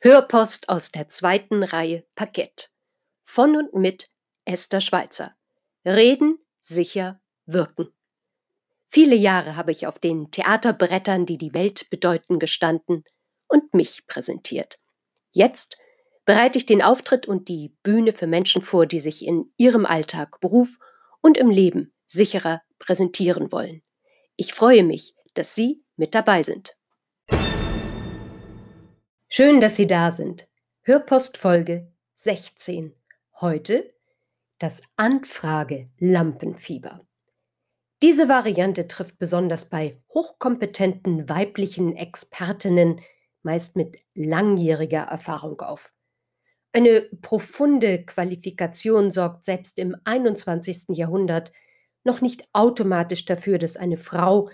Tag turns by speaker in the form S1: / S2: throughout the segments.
S1: Hörpost aus der zweiten Reihe Parkett. Von und mit Esther Schweitzer. Reden, sicher, wirken. Viele Jahre habe ich auf den Theaterbrettern, die die Welt bedeuten, gestanden und mich präsentiert. Jetzt bereite ich den Auftritt und die Bühne für Menschen vor, die sich in ihrem Alltag, Beruf und im Leben sicherer präsentieren wollen. Ich freue mich, dass Sie mit dabei sind. Schön, dass Sie da sind. Hörpostfolge 16. Heute das Anfrage-Lampenfieber. Diese Variante trifft besonders bei hochkompetenten weiblichen Expertinnen meist mit langjähriger Erfahrung auf. Eine profunde Qualifikation sorgt selbst im 21. Jahrhundert noch nicht automatisch dafür, dass eine Frau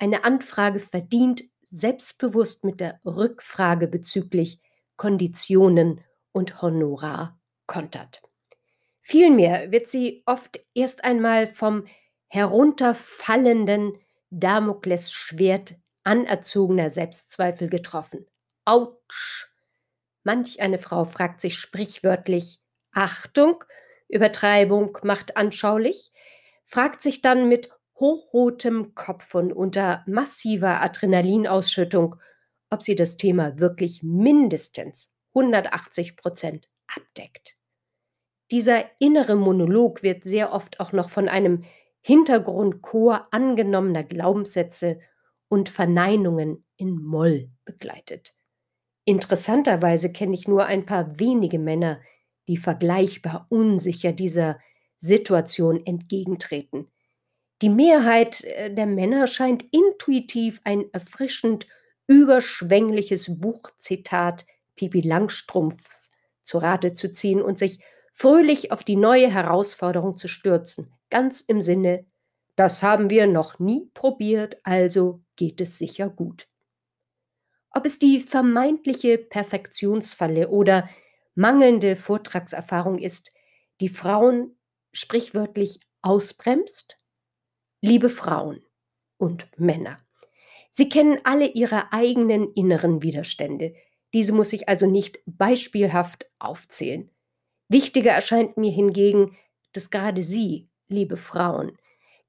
S1: eine Anfrage verdient, selbstbewusst mit der Rückfrage bezüglich Konditionen und Honorar kontert. Vielmehr wird sie oft erst einmal vom herunterfallenden Damoklesschwert anerzogener Selbstzweifel getroffen. Autsch! Manch eine Frau fragt sich sprichwörtlich Achtung, Übertreibung macht anschaulich, fragt sich dann mit hochrotem Kopf und unter massiver Adrenalinausschüttung, ob sie das Thema wirklich mindestens 180 Prozent abdeckt. Dieser innere Monolog wird sehr oft auch noch von einem Hintergrundchor angenommener Glaubenssätze und Verneinungen in Moll begleitet. Interessanterweise kenne ich nur ein paar wenige Männer, die vergleichbar unsicher dieser Situation entgegentreten. Die Mehrheit äh, der Männer scheint intuitiv ein erfrischend überschwängliches Buchzitat Pipi Langstrumpfs zu Rate zu ziehen und sich fröhlich auf die neue Herausforderung zu stürzen, ganz im Sinne, das haben wir noch nie probiert, also geht es sicher gut. Ob es die vermeintliche Perfektionsfalle oder mangelnde Vortragserfahrung ist, die Frauen sprichwörtlich ausbremst, Liebe Frauen und Männer, Sie kennen alle Ihre eigenen inneren Widerstände. Diese muss ich also nicht beispielhaft aufzählen. Wichtiger erscheint mir hingegen, dass gerade Sie, liebe Frauen,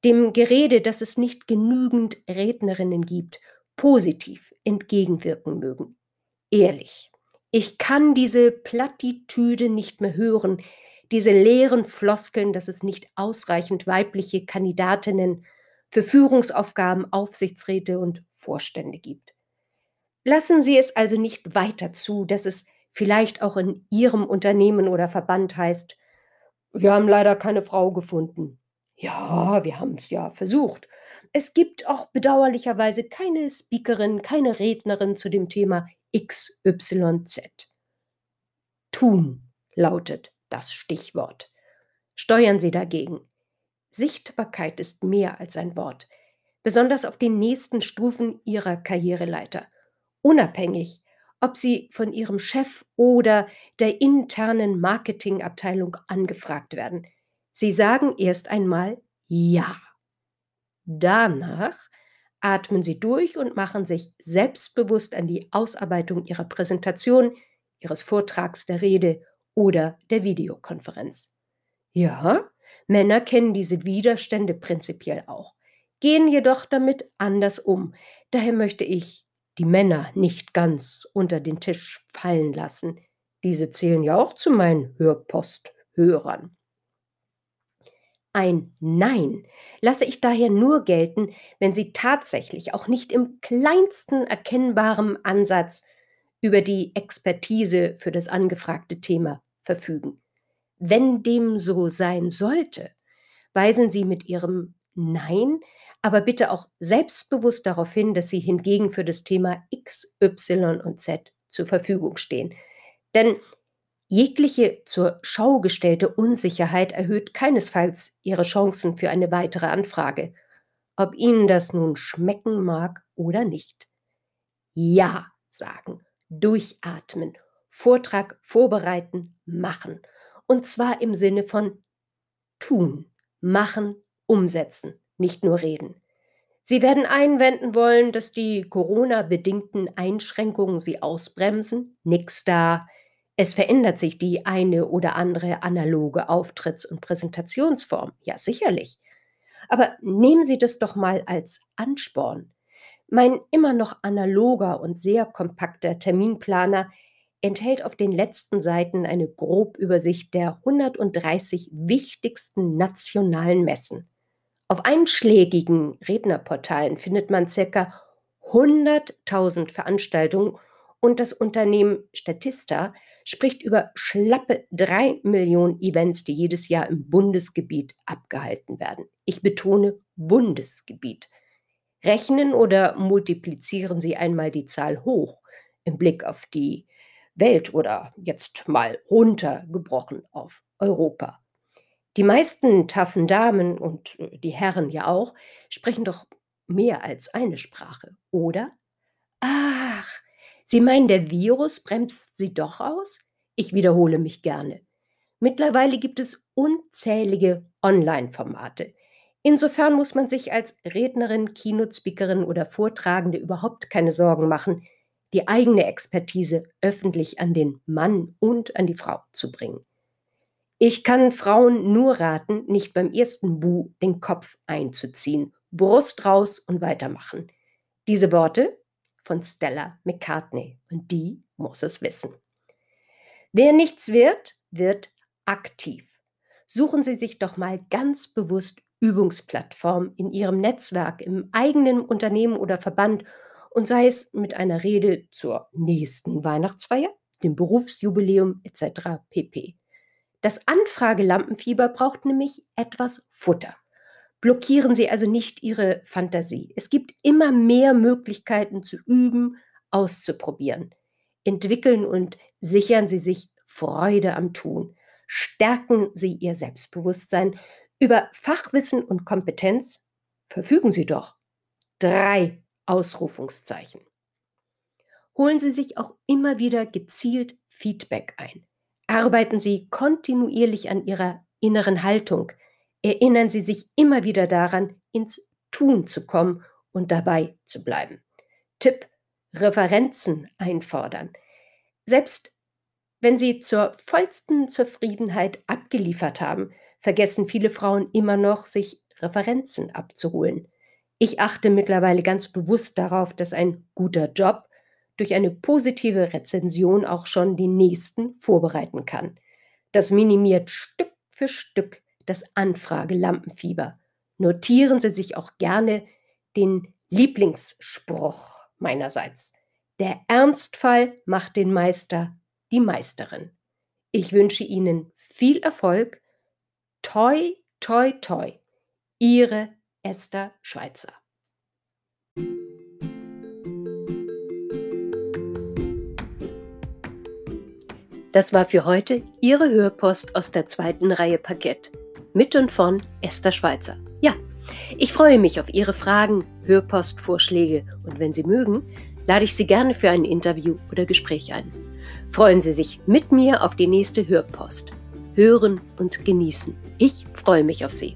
S1: dem Gerede, dass es nicht genügend Rednerinnen gibt, positiv entgegenwirken mögen. Ehrlich, ich kann diese Plattitüde nicht mehr hören, diese leeren Floskeln, dass es nicht ausreichend weibliche Kandidatinnen für Führungsaufgaben, Aufsichtsräte und Vorstände gibt. Lassen Sie es also nicht weiter zu, dass es vielleicht auch in Ihrem Unternehmen oder Verband heißt, wir haben leider keine Frau gefunden. Ja, wir haben es ja versucht. Es gibt auch bedauerlicherweise keine Speakerin, keine Rednerin zu dem Thema XYZ. Tun lautet das Stichwort. Steuern Sie dagegen. Sichtbarkeit ist mehr als ein Wort, besonders auf den nächsten Stufen Ihrer Karriereleiter. Unabhängig, ob Sie von Ihrem Chef oder der internen Marketingabteilung angefragt werden. Sie sagen erst einmal Ja. Danach atmen Sie durch und machen sich selbstbewusst an die Ausarbeitung Ihrer Präsentation, Ihres Vortrags, der Rede oder der Videokonferenz. Ja, Männer kennen diese Widerstände prinzipiell auch, gehen jedoch damit anders um. Daher möchte ich die Männer nicht ganz unter den Tisch fallen lassen. Diese zählen ja auch zu meinen Hörposthörern. Ein Nein lasse ich daher nur gelten, wenn Sie tatsächlich auch nicht im kleinsten erkennbaren Ansatz über die Expertise für das angefragte Thema verfügen. Wenn dem so sein sollte, weisen Sie mit Ihrem Nein aber bitte auch selbstbewusst darauf hin, dass Sie hingegen für das Thema X, Y und Z zur Verfügung stehen. Denn jegliche zur Schau gestellte Unsicherheit erhöht keinesfalls Ihre Chancen für eine weitere Anfrage, ob Ihnen das nun schmecken mag oder nicht. Ja sagen, durchatmen, Vortrag vorbereiten, machen. Und zwar im Sinne von tun, machen, umsetzen, nicht nur reden. Sie werden einwenden wollen, dass die Corona-bedingten Einschränkungen Sie ausbremsen. Nix da. Es verändert sich die eine oder andere analoge Auftritts- und Präsentationsform. Ja, sicherlich. Aber nehmen Sie das doch mal als Ansporn. Mein immer noch analoger und sehr kompakter Terminplaner enthält auf den letzten Seiten eine Grobübersicht der 130 wichtigsten nationalen Messen. Auf einschlägigen Rednerportalen findet man ca. 100.000 Veranstaltungen und das Unternehmen Statista spricht über schlappe drei Millionen Events, die jedes Jahr im Bundesgebiet abgehalten werden. Ich betone Bundesgebiet. Rechnen oder multiplizieren Sie einmal die Zahl hoch im Blick auf die Welt oder jetzt mal runtergebrochen auf Europa. Die meisten taffen Damen und äh, die Herren ja auch sprechen doch mehr als eine Sprache, oder? Ach, Sie meinen, der Virus bremst Sie doch aus? Ich wiederhole mich gerne. Mittlerweile gibt es unzählige Online-Formate. Insofern muss man sich als Rednerin, Keynote-Speakerin oder Vortragende überhaupt keine Sorgen machen, die eigene Expertise öffentlich an den Mann und an die Frau zu bringen. Ich kann Frauen nur raten, nicht beim ersten Bu den Kopf einzuziehen, Brust raus und weitermachen. Diese Worte von Stella McCartney und die muss es wissen. Wer nichts wird, wird aktiv. Suchen Sie sich doch mal ganz bewusst Übungsplattformen in Ihrem Netzwerk, im eigenen Unternehmen oder Verband und sei es mit einer Rede zur nächsten Weihnachtsfeier, dem Berufsjubiläum etc. pp. Das Anfragelampenfieber braucht nämlich etwas Futter. Blockieren Sie also nicht Ihre Fantasie. Es gibt immer mehr Möglichkeiten zu üben, auszuprobieren. Entwickeln und sichern Sie sich Freude am Tun. Stärken Sie Ihr Selbstbewusstsein. Über Fachwissen und Kompetenz verfügen Sie doch. Drei Ausrufungszeichen. Holen Sie sich auch immer wieder gezielt Feedback ein. Arbeiten Sie kontinuierlich an Ihrer inneren Haltung. Erinnern Sie sich immer wieder daran, ins Tun zu kommen und dabei zu bleiben. Tipp: Referenzen einfordern. Selbst wenn Sie zur vollsten Zufriedenheit abgeliefert haben, vergessen viele Frauen immer noch, sich Referenzen abzuholen. Ich achte mittlerweile ganz bewusst darauf, dass ein guter Job durch eine positive Rezension auch schon den nächsten vorbereiten kann. Das minimiert Stück für Stück das Anfragelampenfieber. Notieren Sie sich auch gerne den Lieblingsspruch meinerseits. Der Ernstfall macht den Meister, die Meisterin. Ich wünsche Ihnen viel Erfolg. Toi, toi, toi. Ihre Esther Schweitzer. Das war für heute Ihre Hörpost aus der zweiten Reihe Parkett. Mit und von Esther Schweitzer. Ja, ich freue mich auf Ihre Fragen, Hörpostvorschläge und wenn Sie mögen, lade ich Sie gerne für ein Interview oder Gespräch ein. Freuen Sie sich mit mir auf die nächste Hörpost. Hören und genießen. Ich freue mich auf Sie.